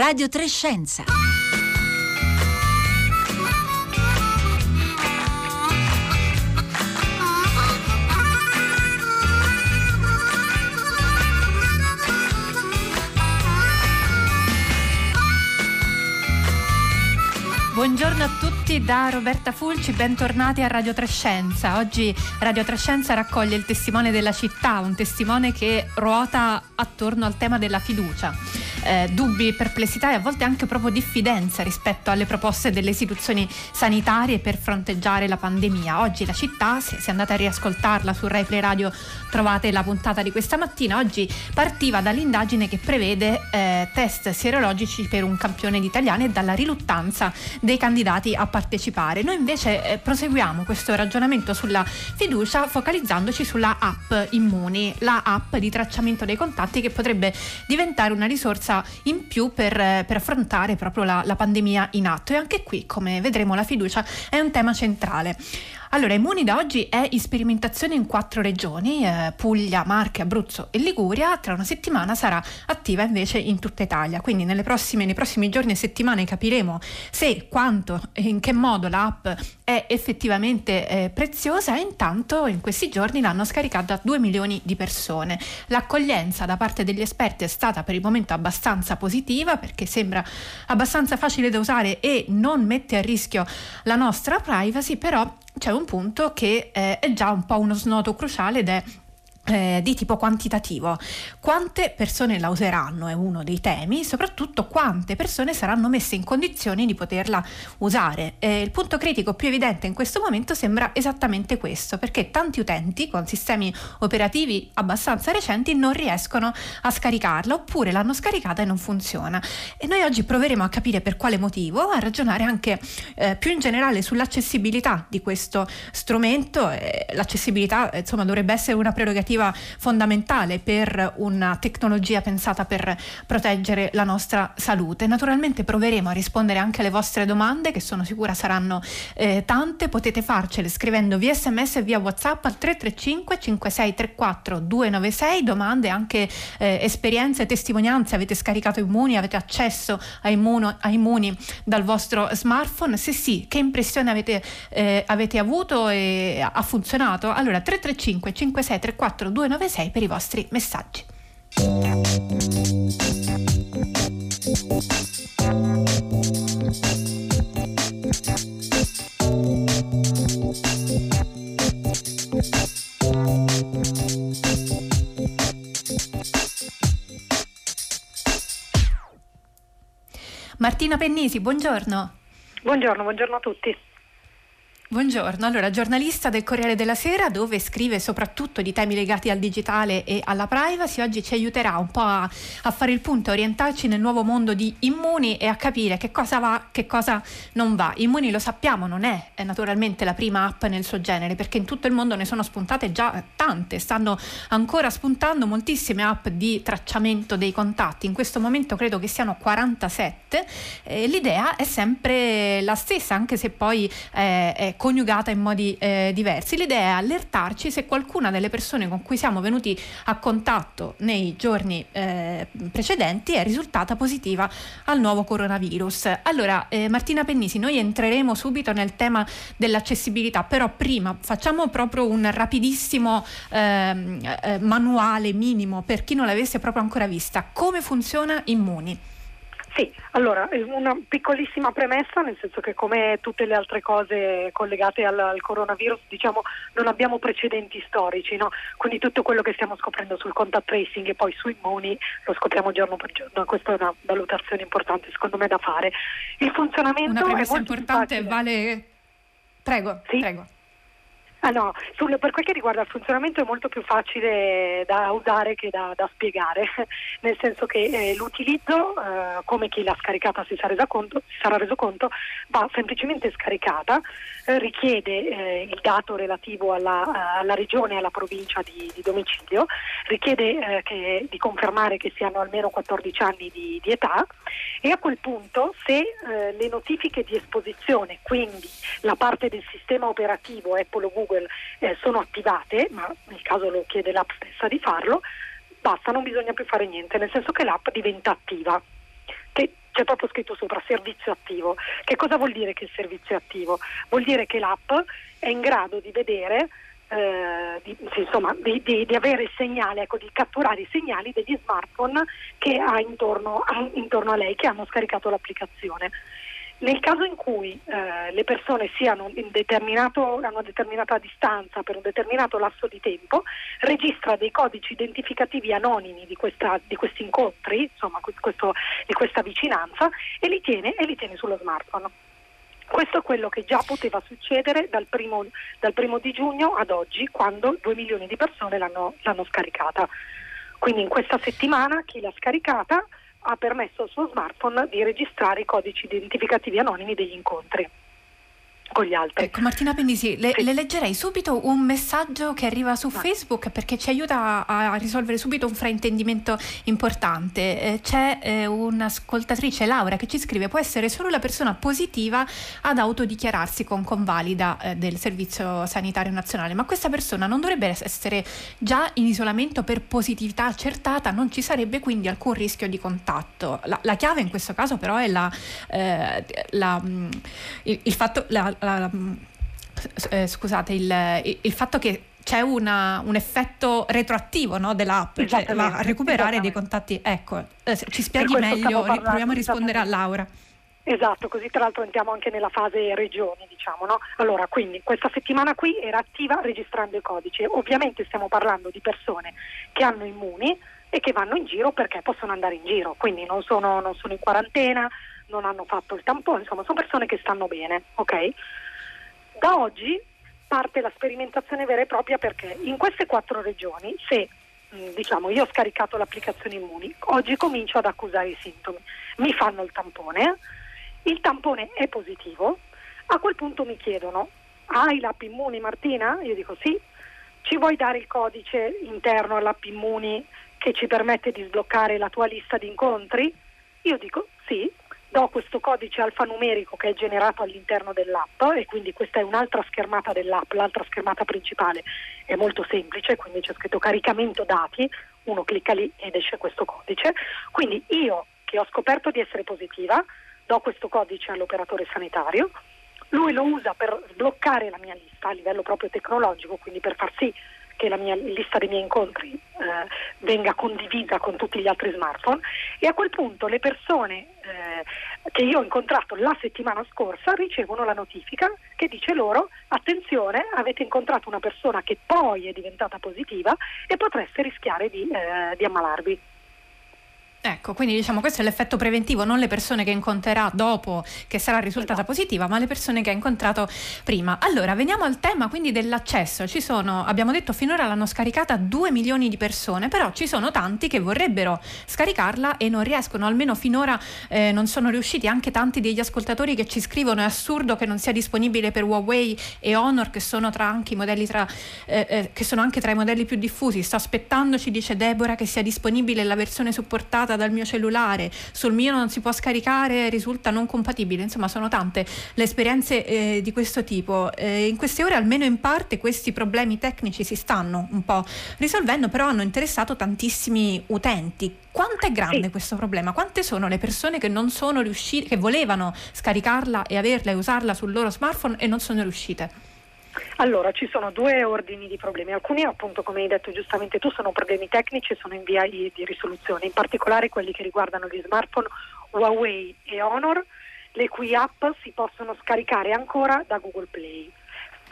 Radio Trescenza. Buongiorno a tutti da Roberta Fulci, bentornati a Radio Trescenza. Oggi Radio Trescenza raccoglie il testimone della città, un testimone che ruota attorno al tema della fiducia. Eh, dubbi, perplessità e a volte anche proprio diffidenza rispetto alle proposte delle istituzioni sanitarie per fronteggiare la pandemia. Oggi la città, se, andate a riascoltarla su Rai Play Radio trovate la puntata di questa mattina, oggi partiva dall'indagine che prevede eh, test sierologici per un campione di italiani e dalla riluttanza dei candidati a partecipare. Noi invece eh, proseguiamo questo ragionamento sulla fiducia focalizzandoci sulla app Immuni, la app di tracciamento dei contatti che potrebbe diventare una risorsa in più per, eh, per affrontare proprio la, la pandemia in atto. E anche qui, come vedremo, la fiducia è un tema centrale. Allora, Immuni da oggi è in sperimentazione in quattro regioni, eh, Puglia, Marche, Abruzzo e Liguria. Tra una settimana sarà attiva invece in tutta Italia. Quindi prossime, nei prossimi giorni e settimane capiremo se, quanto e in che modo l'app è effettivamente eh, preziosa e intanto in questi giorni l'hanno scaricata 2 milioni di persone. L'accoglienza da parte degli esperti è stata per il momento abbastanza positiva perché sembra abbastanza facile da usare e non mette a rischio la nostra privacy, però c'è un punto che eh, è già un po' uno snodo cruciale ed è eh, di tipo quantitativo. Quante persone la useranno è uno dei temi, soprattutto quante persone saranno messe in condizioni di poterla usare. Eh, il punto critico più evidente in questo momento sembra esattamente questo, perché tanti utenti con sistemi operativi abbastanza recenti non riescono a scaricarla oppure l'hanno scaricata e non funziona. E noi oggi proveremo a capire per quale motivo, a ragionare anche eh, più in generale sull'accessibilità di questo strumento. l'accessibilità insomma dovrebbe essere una prerogativa normativa fondamentale per una tecnologia pensata per proteggere la nostra salute. Naturalmente proveremo a rispondere anche alle vostre domande che sono sicura saranno eh, tante, potete farcele scrivendo via sms e via whatsapp al 335 5634 296, domande anche eh, esperienze, testimonianze, avete scaricato Immuni, avete accesso a, Immuno, a Immuni dal vostro smartphone, se sì, che impressione avete, eh, avete avuto e ha funzionato? Allora 335 5634 296 per i vostri messaggi. Martina Pennisi, buongiorno. Buongiorno, buongiorno a tutti. Buongiorno, allora giornalista del Corriere della Sera dove scrive soprattutto di temi legati al digitale e alla privacy, oggi ci aiuterà un po' a, a fare il punto, a orientarci nel nuovo mondo di Immuni e a capire che cosa va, che cosa non va. Immuni lo sappiamo, non è, è naturalmente la prima app nel suo genere perché in tutto il mondo ne sono spuntate già tante, stanno ancora spuntando moltissime app di tracciamento dei contatti, in questo momento credo che siano 47, eh, l'idea è sempre la stessa anche se poi eh, è coniugata in modi eh, diversi. L'idea è allertarci se qualcuna delle persone con cui siamo venuti a contatto nei giorni eh, precedenti è risultata positiva al nuovo coronavirus. Allora, eh, Martina Pennisi, noi entreremo subito nel tema dell'accessibilità, però prima facciamo proprio un rapidissimo ehm, eh, manuale minimo per chi non l'avesse proprio ancora vista. Come funziona Immuni? Sì, allora una piccolissima premessa, nel senso che come tutte le altre cose collegate al, al coronavirus, diciamo, non abbiamo precedenti storici, no? quindi tutto quello che stiamo scoprendo sul contact tracing e poi sui immuni lo scopriamo giorno per giorno, questa è una valutazione importante secondo me da fare. Il funzionamento una premessa importante, vale... Prego, sì? prego. Ah no, sul, per quel che riguarda il funzionamento è molto più facile da usare che da, da spiegare, nel senso che eh, l'utilizzo, eh, come chi l'ha scaricata si sarà, conto, si sarà, reso conto, va semplicemente scaricata, eh, richiede eh, il dato relativo alla, alla, regione e alla provincia di, di domicilio, richiede eh, che, di confermare che siano almeno 14 anni di, di età e a quel punto se eh, le notifiche di esposizione, quindi la parte del sistema operativo Apple o Google, Google eh, sono attivate, ma nel caso lo chiede l'app stessa di farlo, basta, non bisogna più fare niente, nel senso che l'app diventa attiva. Che c'è proprio scritto sopra servizio attivo. Che cosa vuol dire che il servizio è attivo? Vuol dire che l'app è in grado di vedere eh, di, insomma, di, di, di, avere il segnale, ecco, di catturare i segnali degli smartphone che ha intorno, intorno a lei, che hanno scaricato l'applicazione. Nel caso in cui eh, le persone siano a una determinata distanza per un determinato lasso di tempo, registra dei codici identificativi anonimi di, questa, di questi incontri, insomma, questo, di questa vicinanza, e li tiene, e li tiene sullo smartphone. Questo è quello che già poteva succedere dal primo, dal primo di giugno ad oggi, quando 2 milioni di persone l'hanno, l'hanno scaricata. Quindi in questa settimana chi l'ha scaricata ha permesso al suo smartphone di registrare i codici identificativi anonimi degli incontri con gli altri. Ecco, Martina Pendisi, le, sì. le, leggerei subito un messaggio che arriva su no. Facebook perché ci aiuta a, a, risolvere subito un fraintendimento importante. Eh, c'è eh, un'ascoltatrice, Laura, che ci scrive: può essere solo la persona positiva ad autodichiararsi con convalida eh, del Servizio Sanitario Nazionale, ma questa persona non dovrebbe essere già in isolamento per positività accertata, non ci sarebbe quindi alcun rischio di contatto. La, la chiave in questo caso però è la, eh, la, mm, il, il fatto, la, la, eh, scusate, il, il, fatto che c'è una, un effetto retroattivo no, dell'app, cioè va a recuperare dei contatti. Ecco, eh, ci spieghi meglio, proviamo a rispondere a Laura. Esatto, così tra l'altro entriamo anche nella fase regioni, diciamo, no? Allora, quindi questa settimana qui era attiva registrando i codici. Ovviamente stiamo parlando di persone che hanno immuni e che vanno in giro perché possono andare in giro, quindi non sono, non sono in quarantena, non hanno fatto il tampone, insomma sono persone che stanno bene, ok? Da oggi parte la sperimentazione vera e propria perché in queste quattro regioni, se mm, diciamo io ho scaricato l'applicazione Immuni, oggi comincio ad accusare i sintomi, mi fanno il tampone, il tampone è positivo, a quel punto mi chiedono hai l'app Immuni Martina? Io dico sì, ci vuoi dare il codice interno all'app Immuni che ci permette di sbloccare la tua lista di incontri? Io dico sì, do questo codice alfanumerico che è generato all'interno dell'app e quindi questa è un'altra schermata dell'app, l'altra schermata principale è molto semplice, quindi c'è scritto caricamento dati, uno clicca lì ed esce questo codice, quindi io che ho scoperto di essere positiva do questo codice all'operatore sanitario, lui lo usa per sbloccare la mia lista a livello proprio tecnologico, quindi per far sì che la mia lista dei miei incontri eh, venga condivisa con tutti gli altri smartphone e a quel punto le persone eh, che io ho incontrato la settimana scorsa ricevono la notifica che dice loro attenzione avete incontrato una persona che poi è diventata positiva e potreste rischiare di, eh, di ammalarvi. Ecco, quindi diciamo questo è l'effetto preventivo, non le persone che incontrerà dopo che sarà risultata esatto. positiva, ma le persone che ha incontrato prima. Allora, veniamo al tema quindi dell'accesso. Ci sono, abbiamo detto finora l'hanno scaricata 2 milioni di persone, però ci sono tanti che vorrebbero scaricarla e non riescono, almeno finora eh, non sono riusciti. Anche tanti degli ascoltatori che ci scrivono è assurdo che non sia disponibile per Huawei e Honor che sono tra anche i modelli tra, eh, eh, che sono anche tra i modelli più diffusi. Sto aspettando, ci dice Deborah, che sia disponibile la versione supportata scaricata dal mio cellulare, sul mio non si può scaricare, risulta non compatibile. Insomma, sono tante le esperienze eh, di questo tipo. Eh, in queste ore, almeno in parte, questi problemi tecnici si stanno un po' risolvendo, però hanno interessato tantissimi utenti. Quanto è grande sì. questo problema? Quante sono le persone che non sono riuscite, che volevano scaricarla e averla e usarla sul loro smartphone e non sono riuscite? Allora, ci sono due ordini di problemi. Alcuni, appunto, come hai detto giustamente tu, sono problemi tecnici e sono in via di risoluzione, in particolare quelli che riguardano gli smartphone Huawei e Honor, le cui app si possono scaricare ancora da Google Play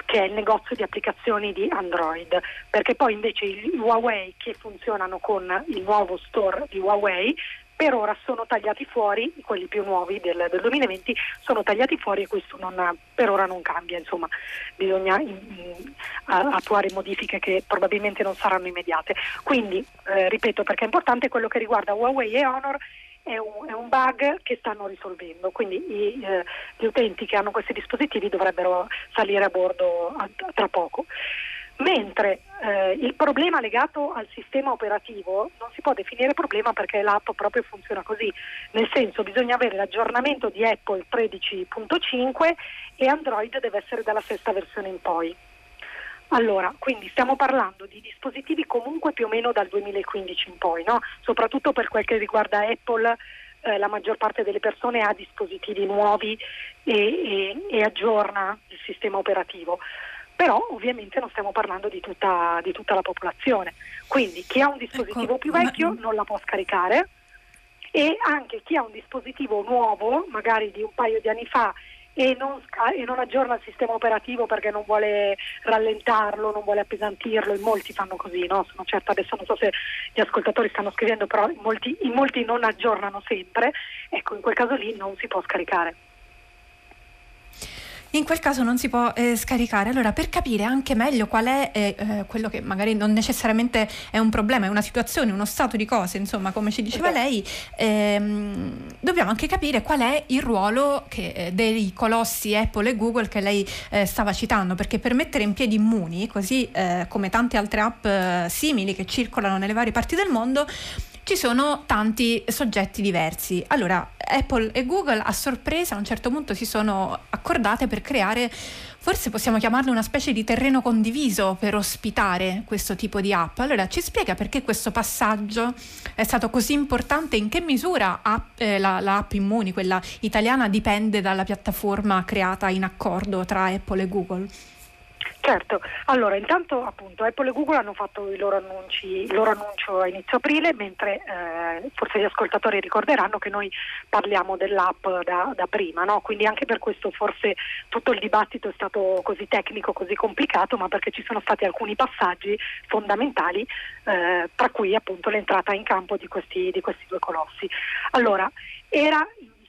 che è il negozio di applicazioni di Android, perché poi invece i Huawei che funzionano con il nuovo store di Huawei per ora sono tagliati fuori, quelli più nuovi del, del 2020 sono tagliati fuori e questo non, per ora non cambia, insomma bisogna in, in, attuare modifiche che probabilmente non saranno immediate. Quindi, eh, ripeto, perché è importante quello che riguarda Huawei e Honor è un, è un, bug che stanno risolvendo, quindi i, eh, gli utenti che hanno questi dispositivi dovrebbero salire a bordo a, tra poco mentre eh, il problema legato al sistema operativo non si può definire problema perché l'app proprio funziona così, nel senso bisogna avere l'aggiornamento di Apple 13.5 e Android deve essere dalla sesta versione in poi. Allora, quindi stiamo parlando di dispositivi comunque più o meno dal 2015 in poi, no? soprattutto per quel che riguarda Apple eh, la maggior parte delle persone ha dispositivi nuovi e, e, e aggiorna il sistema operativo però ovviamente non stiamo parlando di tutta, di tutta la popolazione. Quindi chi ha un dispositivo ecco, più vecchio ma... non la può scaricare e anche chi ha un dispositivo nuovo, magari di un paio di anni fa, e non, e non, aggiorna il sistema operativo perché non vuole rallentarlo, non vuole appesantirlo, in molti fanno così, no? sono certa, adesso non so se gli ascoltatori stanno scrivendo, però in molti, in molti non aggiornano sempre, ecco in quel caso lì non si può scaricare in quel caso non si può eh, scaricare. Allora, per capire anche meglio qual è eh, eh, quello che magari non necessariamente è un problema, è una situazione, uno stato di cose, insomma, come ci diceva esatto. lei, ehm, dobbiamo anche capire qual è il ruolo che, eh, dei colossi Apple e Google che lei eh, stava citando, perché per mettere in piedi Immuni, così come tante altre app simili che circolano nelle varie parti del mondo, ci sono tanti soggetti diversi. Allora, Apple e Google a sorpresa a un certo punto si sono accordate per creare, forse possiamo chiamarlo una specie di terreno condiviso per ospitare questo tipo di app. Allora, ci spiega perché questo passaggio è stato così importante, in che misura app, eh, la, la app Immuni, quella italiana, dipende dalla piattaforma creata in accordo tra Apple e Google? Certo, allora intanto appunto Apple e Google hanno fatto i loro annunci, il loro annuncio a inizio aprile, mentre eh, forse gli ascoltatori ricorderanno che noi parliamo dell'app da, da prima, no? quindi anche per questo forse tutto il dibattito è stato così tecnico, così complicato, ma perché ci sono stati alcuni passaggi fondamentali, eh, tra cui appunto l'entrata in campo di questi, di questi due colossi. Allora, era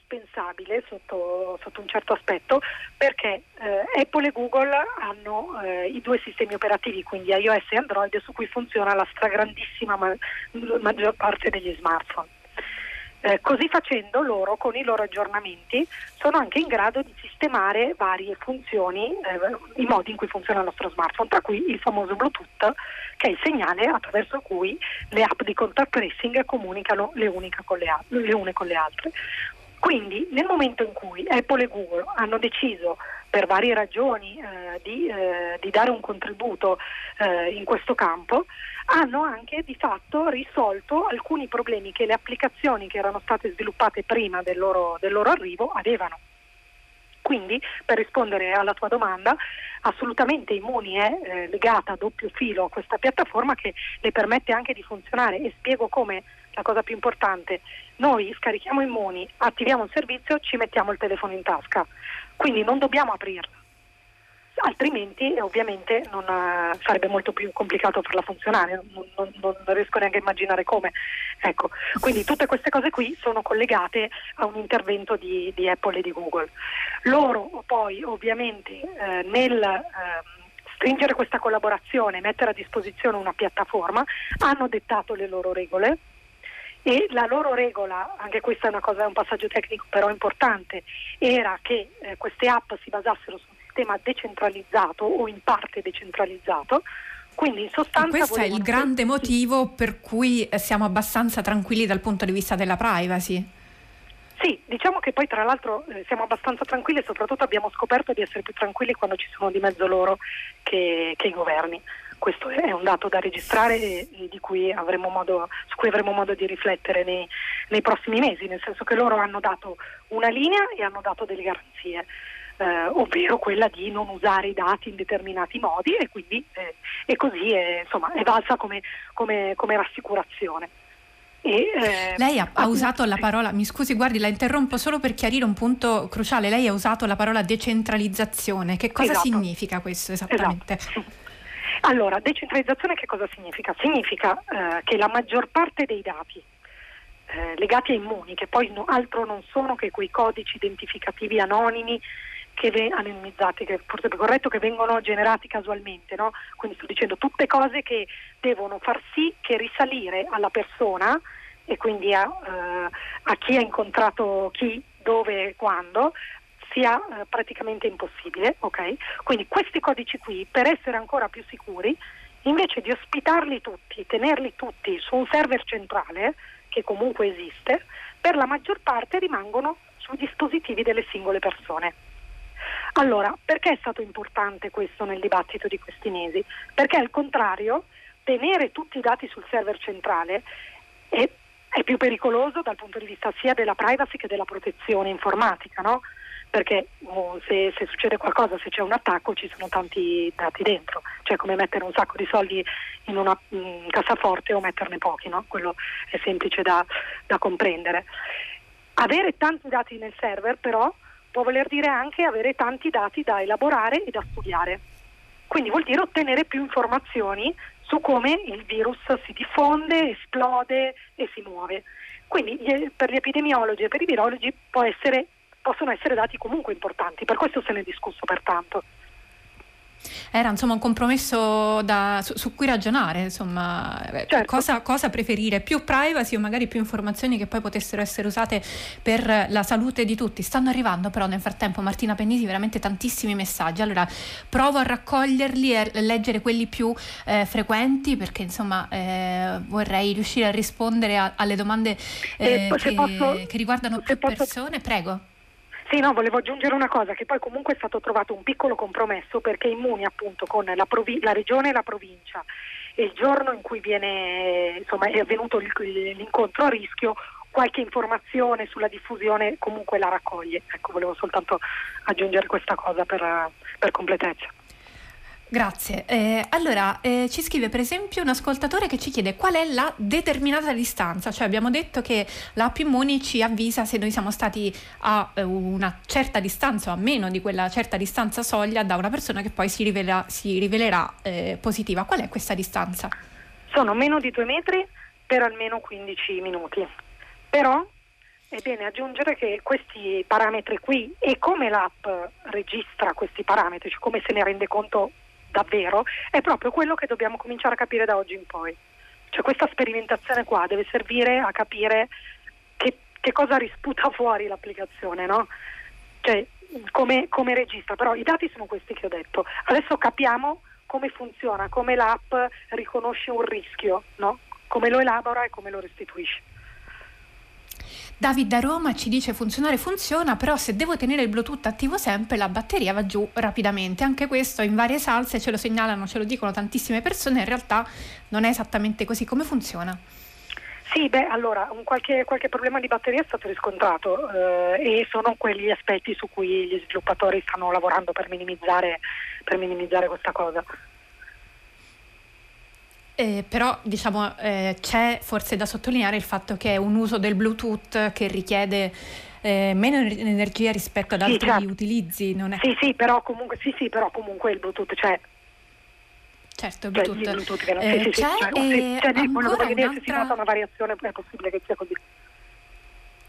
indispensabile sotto, sotto un certo aspetto perché eh, Apple e Google hanno eh, i due sistemi operativi, quindi iOS e Android, su cui funziona la stragrandissima ma- maggior parte degli smartphone. Eh, così facendo loro con i loro aggiornamenti sono anche in grado di sistemare varie funzioni, eh, i modi in cui funziona il nostro smartphone, tra cui il famoso Bluetooth che è il segnale attraverso cui le app di contact tracing comunicano le, con le, le une con le altre. Quindi nel momento in cui Apple e Google hanno deciso per varie ragioni eh, di, eh, di, dare un contributo eh, in questo campo, hanno anche di fatto risolto alcuni problemi che le applicazioni che erano state sviluppate prima del loro, del loro arrivo avevano. Quindi, per rispondere alla tua domanda, assolutamente Immuni è eh, legata a doppio filo a questa piattaforma che le permette anche di funzionare e spiego come la cosa più importante, noi scarichiamo Immuni, attiviamo un servizio, ci mettiamo il telefono in tasca, quindi non dobbiamo aprirla altrimenti ovviamente non, uh, sarebbe molto più complicato farla funzionare, non, non, non, riesco neanche a immaginare come. Ecco, quindi tutte queste cose qui sono collegate a un intervento di, di Apple e di Google. Loro poi ovviamente eh, nel eh, stringere questa collaborazione, mettere a disposizione una piattaforma, hanno dettato le loro regole e la loro regola, anche questa è una cosa, è un passaggio tecnico però importante, era che eh, queste app si basassero su un sistema decentralizzato o in parte decentralizzato. Quindi in sostanza questo è il grande motivo per cui eh, siamo abbastanza tranquilli dal punto di vista della privacy. Sì, diciamo che poi tra l'altro eh, siamo abbastanza tranquilli e soprattutto abbiamo scoperto di essere più tranquilli quando ci sono di mezzo loro che, che i governi. Questo è un dato da registrare e, cui modo, su cui avremo modo di riflettere nei, nei prossimi mesi, nel senso che loro hanno dato una linea e hanno dato delle garanzie eh, ovvero quella di non usare i dati in determinati modi e quindi eh, e così è, insomma, è valsa come, come, come rassicurazione. E, eh, lei ha, ha, usato la parola, mi scusi, guardi, la interrompo solo per chiarire un punto cruciale. Lei ha usato la parola decentralizzazione. Che cosa esatto. significa questo esattamente? Esatto. Allora, decentralizzazione che cosa significa? Significa eh, che la maggior parte dei dati eh, legati a immuni, che poi no, altro non sono che quei codici identificativi anonimi che ve- anonimizzati, che forse è corretto, che vengono generati casualmente, no? quindi sto dicendo tutte cose che devono far sì che risalire alla persona e quindi a, uh, a chi ha incontrato chi, dove e quando sia uh, praticamente impossibile. Okay? Quindi questi codici qui, per essere ancora più sicuri, invece di ospitarli tutti, tenerli tutti su un server centrale, che comunque esiste, per la maggior parte rimangono sui dispositivi delle singole persone. Allora, perché è stato importante questo nel dibattito di questi mesi? Perché al contrario, tenere tutti i dati sul server centrale è, è, più pericoloso dal punto di vista sia della privacy che della protezione informatica, no? Perché oh, se, se, succede qualcosa, se c'è un attacco, ci sono tanti dati dentro, cioè come mettere un sacco di soldi in una in cassaforte o metterne pochi, no? quello è semplice da, da comprendere. Avere tanti dati nel server però può voler dire anche avere tanti dati da elaborare e da studiare. Quindi vuol dire ottenere più informazioni su come il virus si diffonde, esplode e si muove. Quindi per gli epidemiologi e per i virologi essere, possono essere dati comunque importanti, per questo se ne è discusso pertanto. Era insomma un compromesso da, su, su, cui ragionare, insomma, eh, certo. cosa, cosa, preferire, più privacy o magari più informazioni che poi potessero essere usate per la salute di tutti. Stanno arrivando però nel frattempo Martina Pennisi veramente tantissimi messaggi, allora provo a raccoglierli e a leggere quelli più eh, frequenti perché insomma eh, vorrei riuscire a rispondere a, alle domande eh, che, posso, che, riguardano più posso... persone. Prego. Sì, no, volevo aggiungere una cosa, che poi comunque è stato trovato un piccolo compromesso perché Immuni appunto con la, provi- la regione e la provincia e il giorno in cui viene, insomma, è avvenuto l'incontro a rischio qualche informazione sulla diffusione comunque la raccoglie. Ecco, volevo soltanto aggiungere questa cosa per, per completezza. Grazie. Eh, allora, eh, ci scrive per esempio un ascoltatore che ci chiede qual è la determinata distanza, cioè abbiamo detto che l'app Immuni ci avvisa se noi siamo stati a eh, una certa distanza o a meno di quella certa distanza soglia da una persona che poi si, rivela, si rivelerà eh, positiva. Qual è questa distanza? Sono meno di due metri per almeno 15 minuti. Però è bene aggiungere che questi parametri qui e come l'app registra questi parametri, cioè come se ne rende conto davvero, è proprio quello che dobbiamo cominciare a capire da oggi in poi. Cioè questa sperimentazione qua deve servire a capire che, che cosa risputa fuori l'applicazione, no? Cioè come, come registra, però i dati sono questi che ho detto. Adesso capiamo come funziona, come l'app riconosce un rischio, no? come lo elabora e come lo restituisce. David da Roma ci dice funzionare funziona, però se devo tenere il Bluetooth attivo sempre la batteria va giù rapidamente. Anche questo in varie salse ce lo segnalano, ce lo dicono tantissime persone, in realtà non è esattamente così. Come funziona? Sì, beh, allora, qualche, qualche, problema di batteria è stato riscontrato eh, e sono quegli aspetti su cui gli sviluppatori stanno lavorando per minimizzare, per minimizzare questa cosa. Eh, però diciamo eh, c'è forse da sottolineare il fatto che è un uso del Bluetooth che richiede eh, meno energia rispetto ad altri sì, certo. utilizzi. Non è... Sì, sì, però comunque, sì, sì, però comunque il Bluetooth c'è. Certo, il Bluetooth. Cioè, Bluetooth che non, eh, sì, sì, c'è, cioè, e cioè, ancora un'altra... se si nota una variazione è possibile che sia così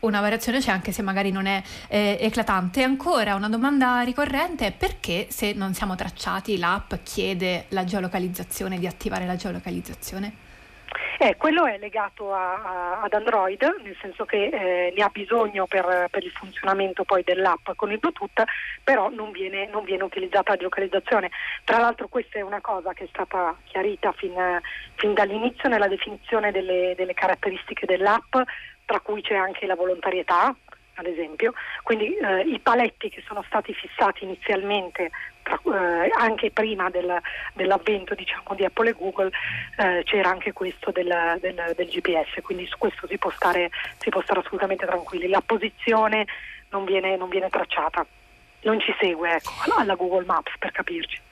una variazione c'è anche se magari non è eh, eclatante. Ancora una domanda ricorrente è perché se non siamo tracciati l'app chiede la geolocalizzazione, di attivare la geolocalizzazione? Eh, quello è legato a, a, ad Android, nel senso che eh, ne ha bisogno per, per, il funzionamento poi dell'app con il Bluetooth, però non viene, non viene, utilizzata la geolocalizzazione. Tra l'altro questa è una cosa che è stata chiarita fin, fin dall'inizio nella definizione delle, delle caratteristiche dell'app tra cui c'è anche la volontarietà, ad esempio, quindi eh, i paletti che sono stati fissati inizialmente tra, eh, anche prima del, dell'avvento diciamo, di Apple e Google eh, c'era anche questo del, del, del, GPS, quindi su questo si può, stare, si può stare assolutamente tranquilli. La posizione non viene, non viene tracciata, non ci segue ecco, alla Google Maps per capirci.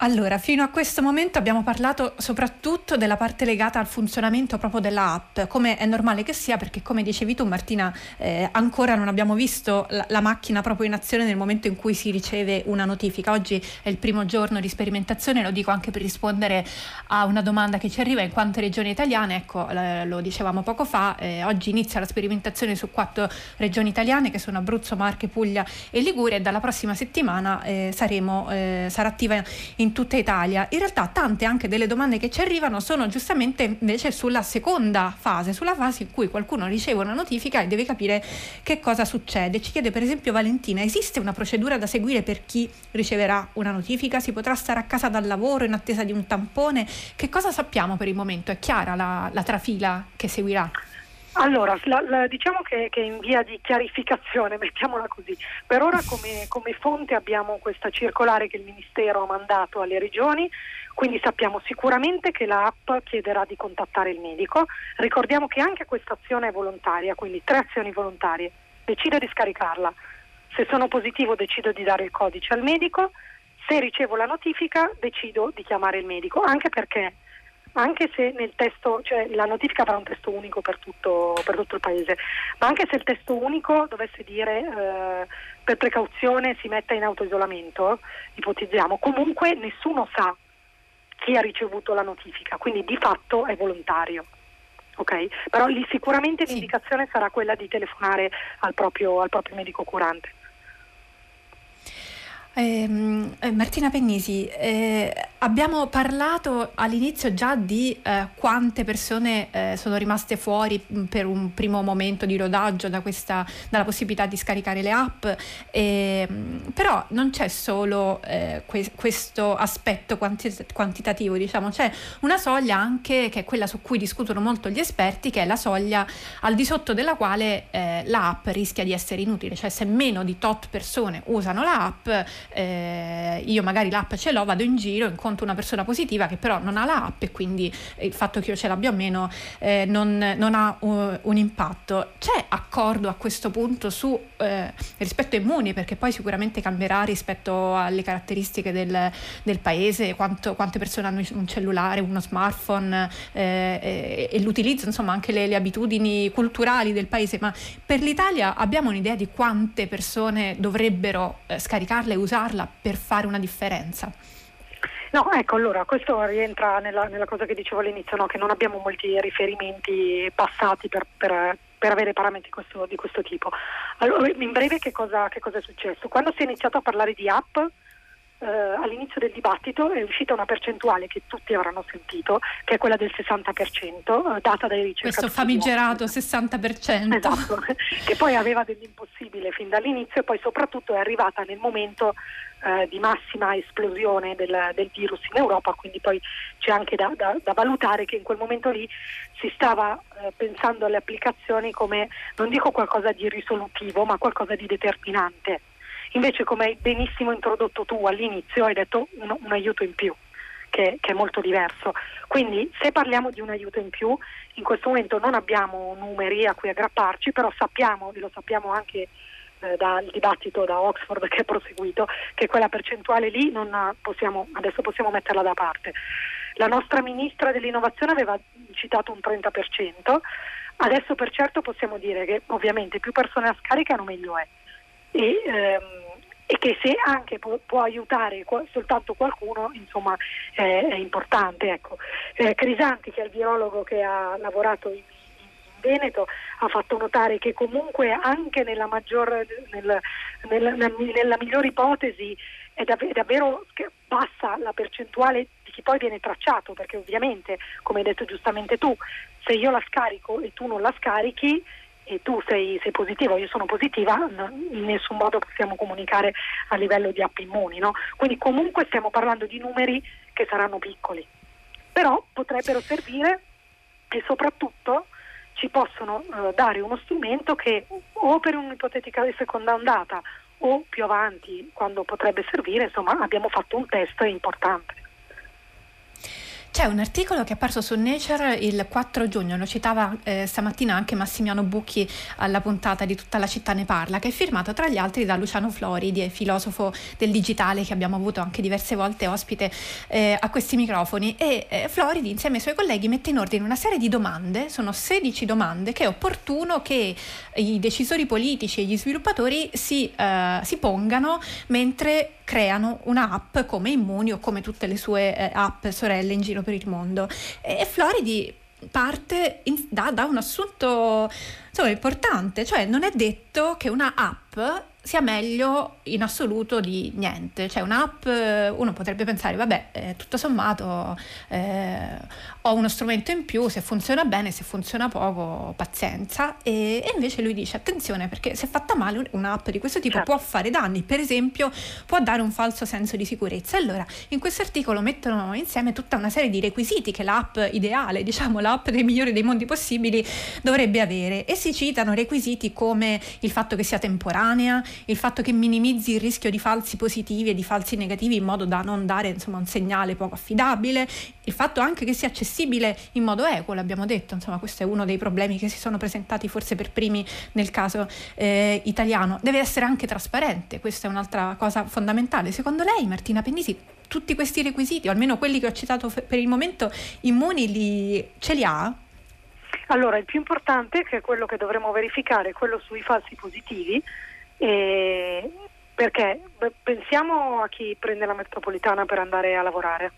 Allora, fino a questo momento abbiamo parlato soprattutto della parte legata al funzionamento proprio dell'app, come è normale che sia, perché come dicevi tu Martina, eh, ancora non abbiamo visto la, la, macchina proprio in azione nel momento in cui si riceve una notifica. Oggi è il primo giorno di sperimentazione, lo dico anche per rispondere a una domanda che ci arriva in quante regioni italiane, ecco, lo dicevamo poco fa, eh, oggi inizia la sperimentazione su quattro regioni italiane che sono Abruzzo, Marche, Puglia e Liguria e dalla prossima settimana eh, saremo, eh, sarà attiva in in tutta Italia. In realtà tante anche delle domande che ci arrivano sono giustamente invece sulla seconda fase, sulla fase in cui qualcuno riceve una notifica e deve capire che cosa succede. Ci chiede per esempio Valentina, esiste una procedura da seguire per chi riceverà una notifica? Si potrà stare a casa dal lavoro in attesa di un tampone? Che cosa sappiamo per il momento? È chiara la, la trafila che seguirà? Allora, la, la, diciamo che, che, in via di chiarificazione, mettiamola così, per ora come, come, fonte abbiamo questa circolare che il Ministero ha mandato alle regioni, quindi sappiamo sicuramente che l'app chiederà di contattare il medico. Ricordiamo che anche questa azione è volontaria, quindi tre azioni volontarie. Decido di scaricarla. Se sono positivo decido di dare il codice al medico, se ricevo la notifica decido di chiamare il medico, anche perché anche se nel testo, cioè la notifica avrà un testo unico per tutto, per tutto il paese, ma anche se il testo unico dovesse dire eh, per precauzione si metta in autoisolamento, ipotizziamo, comunque nessuno sa chi ha ricevuto la notifica, quindi di fatto è volontario. Okay? Però lì sicuramente sì. l'indicazione sarà quella di telefonare al proprio, al proprio medico curante. Ehm, eh, Martina Pennisi, eh, abbiamo parlato all'inizio già di eh, quante persone eh, sono rimaste fuori mm, per un primo momento di rodaggio da questa, dalla possibilità di scaricare le app, ehm, però non c'è solo eh, que- questo aspetto quanti- quantitativo, diciamo, c'è una soglia anche che è quella su cui discutono molto gli esperti, che è la soglia al di sotto della quale eh, l'app rischia di essere inutile, cioè se meno di tot persone usano l'app eh, io magari l'app ce l'ho, vado in giro, incontro una persona positiva che però non ha l'app e quindi il fatto che io ce l'abbia o meno eh, non, non, ha uh, un impatto. C'è accordo a questo punto su eh, rispetto ai immuni perché poi sicuramente cambierà rispetto alle caratteristiche del, del paese, quanto, quante persone hanno un cellulare, uno smartphone eh, e l'utilizzo, insomma anche le, le abitudini culturali del paese, ma per l'Italia abbiamo un'idea di quante persone dovrebbero eh, scaricarle e usarle? Usarla per fare una differenza? No, ecco, allora questo rientra nella, nella cosa che dicevo all'inizio, no? che non abbiamo molti riferimenti passati per, per, per avere parametri questo, di questo tipo. Allora, in breve che cosa, che cosa è successo? Quando si è iniziato a parlare di app, eh, all'inizio del dibattito è uscita una percentuale che tutti avranno sentito, che è quella del 60%, eh, data dai ricercatori. Questo famigerato 60%. Esatto, che poi aveva dell'impossibile fin dall'inizio e poi soprattutto è arrivata nel momento eh, di massima esplosione del, del, virus in Europa, quindi poi c'è anche da, da, da, valutare che in quel momento lì si stava eh, pensando alle applicazioni come, non dico qualcosa di risolutivo, ma qualcosa di determinante. Invece, come hai benissimo introdotto tu all'inizio, hai detto un, un aiuto in più. Che, che, è molto diverso. Quindi se parliamo di un aiuto in più, in questo momento non abbiamo numeri a cui aggrapparci, però sappiamo, e lo sappiamo anche eh, dal dibattito da Oxford che è proseguito, che quella percentuale lì possiamo, adesso possiamo metterla da parte. La nostra ministra dell'innovazione aveva citato un 30%, adesso per certo possiamo dire che ovviamente più persone la scaricano meglio è e, ehm, e che se anche può, può aiutare qual- soltanto qualcuno, insomma, eh, è importante. Ecco. Eh, Crisanti, che è il virologo che ha lavorato in, Veneto, ha fatto notare che comunque anche nella, maggior, nel, nella, nella migliore ipotesi è, dav- è davvero bassa la percentuale di chi poi viene tracciato, perché ovviamente, come hai detto giustamente tu, se io la scarico e tu non la scarichi, e tu sei, sei, positivo, io sono positiva, in nessun modo possiamo comunicare a livello di app immuni. No? Quindi comunque stiamo parlando di numeri che saranno piccoli, però potrebbero servire e soprattutto ci possono eh, dare uno strumento che o per un'ipotetica seconda ondata o più avanti quando potrebbe servire, insomma abbiamo fatto un test importante. C'è un articolo che è apparso su Nature il 4 giugno, lo citava eh, stamattina anche Massimiano Bucchi alla puntata di Tutta la città ne parla, che è firmato tra gli altri da Luciano Floridi, filosofo del digitale che abbiamo avuto anche diverse volte ospite eh, a questi microfoni. E eh, Floridi insieme ai suoi colleghi mette in ordine una serie di domande, sono 16 domande che è opportuno che i decisori politici e gli sviluppatori si, eh, si pongano mentre creano un'app come Immuni o come tutte le sue eh, app sorelle in giro per il mondo. E Floridi parte in, da, da un assunto insomma è importante, cioè non è detto che una app sia meglio in assoluto di niente. Cioè un'app, uno potrebbe pensare, vabbè, eh, tutto sommato eh, ho uno strumento in più, se funziona bene, se funziona poco, pazienza. E, e, invece lui dice, attenzione, perché se fatta male un'app di questo tipo certo. può fare danni, per esempio può dare un falso senso di sicurezza. Allora, in questo articolo mettono insieme tutta una serie di requisiti che l'app ideale, diciamo l'app dei migliori dei mondi possibili, dovrebbe avere. E si citano requisiti come il fatto che sia temporanea, il fatto che minimizzi il rischio di falsi positivi e di falsi negativi in modo da non dare insomma, un segnale poco affidabile, il fatto anche che sia accessibile in modo equo, l'abbiamo detto, insomma questo è uno dei problemi che si sono presentati forse per primi nel caso eh, italiano, deve essere anche trasparente, questa è un'altra cosa fondamentale. Secondo lei Martina Pennisi tutti questi requisiti, o almeno quelli che ho citato per il momento, Immuni li, ce li ha? Allora, il più importante, che è quello che dovremo verificare, è quello sui falsi positivi, e perché pensiamo a chi prende la metropolitana per andare a lavorare.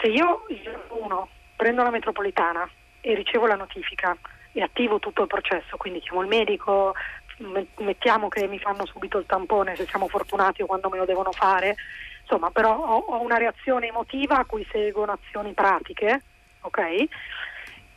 Se io il giorno 1 prendo la metropolitana e ricevo la notifica e attivo tutto il processo, quindi chiamo il medico, mettiamo che mi fanno subito il tampone se siamo fortunati o quando me lo devono fare, insomma, però ho, ho una reazione emotiva a cui seguono azioni pratiche, ok?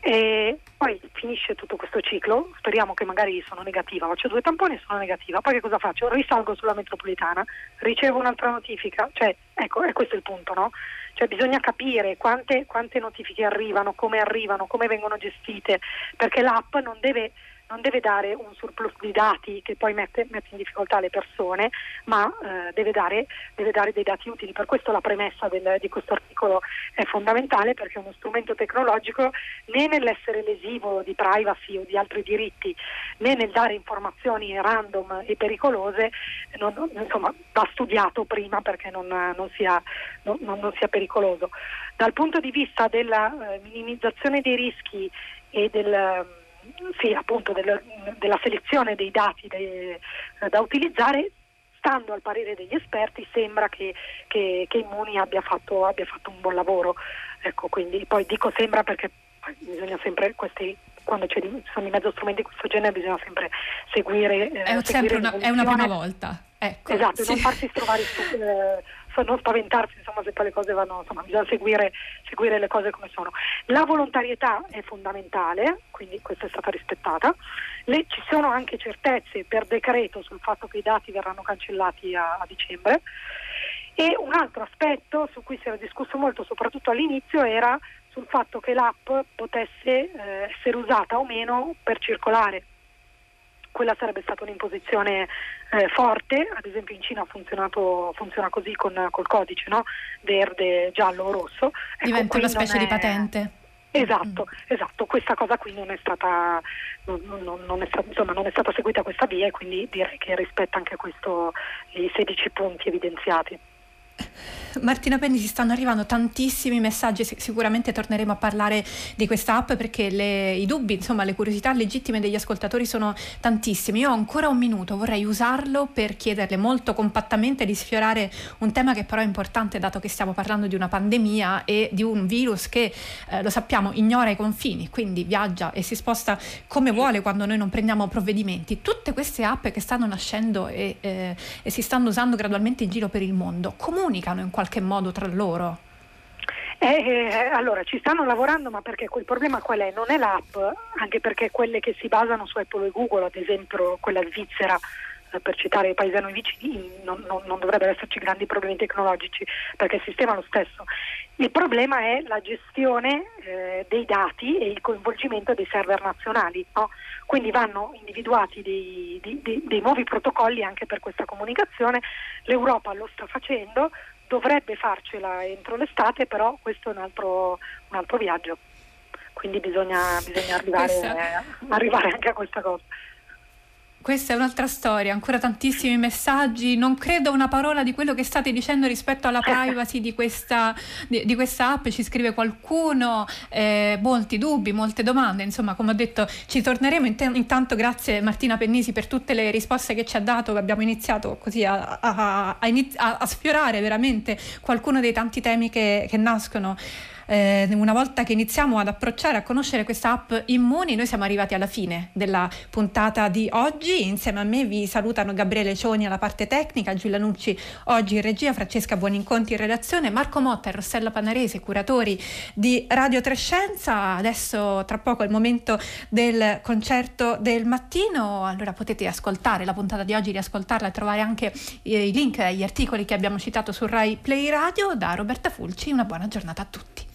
E poi finisce tutto questo ciclo, speriamo che magari sono negativa, faccio due tamponi e sono negativa, poi che cosa faccio? Risalgo sulla metropolitana, ricevo un'altra notifica, cioè ecco, è questo il punto, no? Cioè bisogna capire quante, quante notifiche arrivano, come arrivano, come vengono gestite, perché l'app non deve non deve dare un surplus di dati che poi mette, mette in difficoltà le persone, ma eh, deve, dare, deve, dare, dei dati utili. Per questo la premessa del, di questo articolo è fondamentale perché uno strumento tecnologico né nell'essere lesivo di privacy o di altri diritti, né nel dare informazioni random e pericolose, non, non, insomma, va studiato prima perché non, non, sia, sia, pericoloso. Dal punto di vista della eh, minimizzazione dei rischi e del sì, appunto del, della selezione dei dati de, da utilizzare, stando al parere degli esperti, sembra che, che, che Immuni abbia fatto, abbia fatto, un buon lavoro. Ecco, quindi poi dico sembra perché bisogna sempre questi quando ci sono i mezzo strumenti di questo genere bisogna sempre seguire. Eh, è, seguire una, è, una, prima volta. Ecco, esatto, sì. non farsi trovare eh, non spaventarsi insomma, se poi le cose vanno, insomma, bisogna seguire, seguire, le cose come sono. La volontarietà è fondamentale, quindi questa è stata rispettata. Le, ci sono anche certezze per decreto sul fatto che i dati verranno cancellati a, a dicembre. E un altro aspetto su cui si era discusso molto, soprattutto all'inizio, era sul fatto che l'app potesse eh, essere usata o meno per circolare quella sarebbe stata un'imposizione eh, forte, ad esempio in Cina funziona così con, col codice no? verde, giallo o rosso. Ecco, Diventa una specie è... di patente. Esatto, mm. esatto, questa cosa qui non è stata, non, non, non, è stata, insomma, non è stata seguita questa via e quindi direi che rispetta anche questo, i 16 punti evidenziati. Martina Penni si stanno arrivando tantissimi messaggi, sicuramente torneremo a parlare di questa app perché le, i dubbi, insomma le curiosità legittime degli ascoltatori sono tantissimi. Io ho ancora un minuto, vorrei usarlo per chiederle molto compattamente di sfiorare un tema che però è importante dato che stiamo parlando di una pandemia e di un virus che, eh, lo sappiamo, ignora i confini, quindi viaggia e si sposta come vuole quando noi non prendiamo provvedimenti. Tutte queste app che stanno nascendo e, eh, e si stanno usando gradualmente in giro per il mondo, comunicano in qualche modo tra loro? Eh, eh, allora ci stanno lavorando, ma perché quel problema qual è? Non è l'app, anche perché quelle che si basano su Apple e Google, ad esempio quella svizzera, eh, per citare i paesani vicini, non, non, non, dovrebbero esserci grandi problemi tecnologici perché il sistema è lo stesso. Il problema è la gestione eh, dei dati e il coinvolgimento dei server nazionali. No? Quindi vanno individuati dei, dei, dei nuovi protocolli anche per questa comunicazione. L'Europa lo sta facendo, dovrebbe farcela entro l'estate, però questo è un altro, un altro viaggio. Quindi bisogna, bisogna arrivare, questa... arrivare anche a questa cosa. Questa è un'altra storia, ancora tantissimi messaggi, non credo una parola di quello che state dicendo rispetto alla privacy di questa, di, di questa app, ci scrive qualcuno, eh, molti dubbi, molte domande, insomma come ho detto ci torneremo, intanto grazie Martina Pennisi per tutte le risposte che ci ha dato, abbiamo iniziato così a, a, a, a sfiorare veramente qualcuno dei tanti temi che, che nascono eh, una volta che iniziamo ad approcciare, a conoscere questa app Immuni, noi siamo arrivati alla fine della puntata di oggi. Insieme a me vi salutano Gabriele Cioni alla parte tecnica, Giulia Nucci oggi in regia, Francesca Buoninconti in redazione, Marco Motta e Rossella Panarese, curatori di Radio Trescenza. Adesso tra poco è il momento del concerto del mattino, allora potete ascoltare la puntata di oggi, riascoltarla e trovare anche i link agli articoli che abbiamo citato su Rai Play Radio. Da Roberta Fulci, una buona giornata a tutti.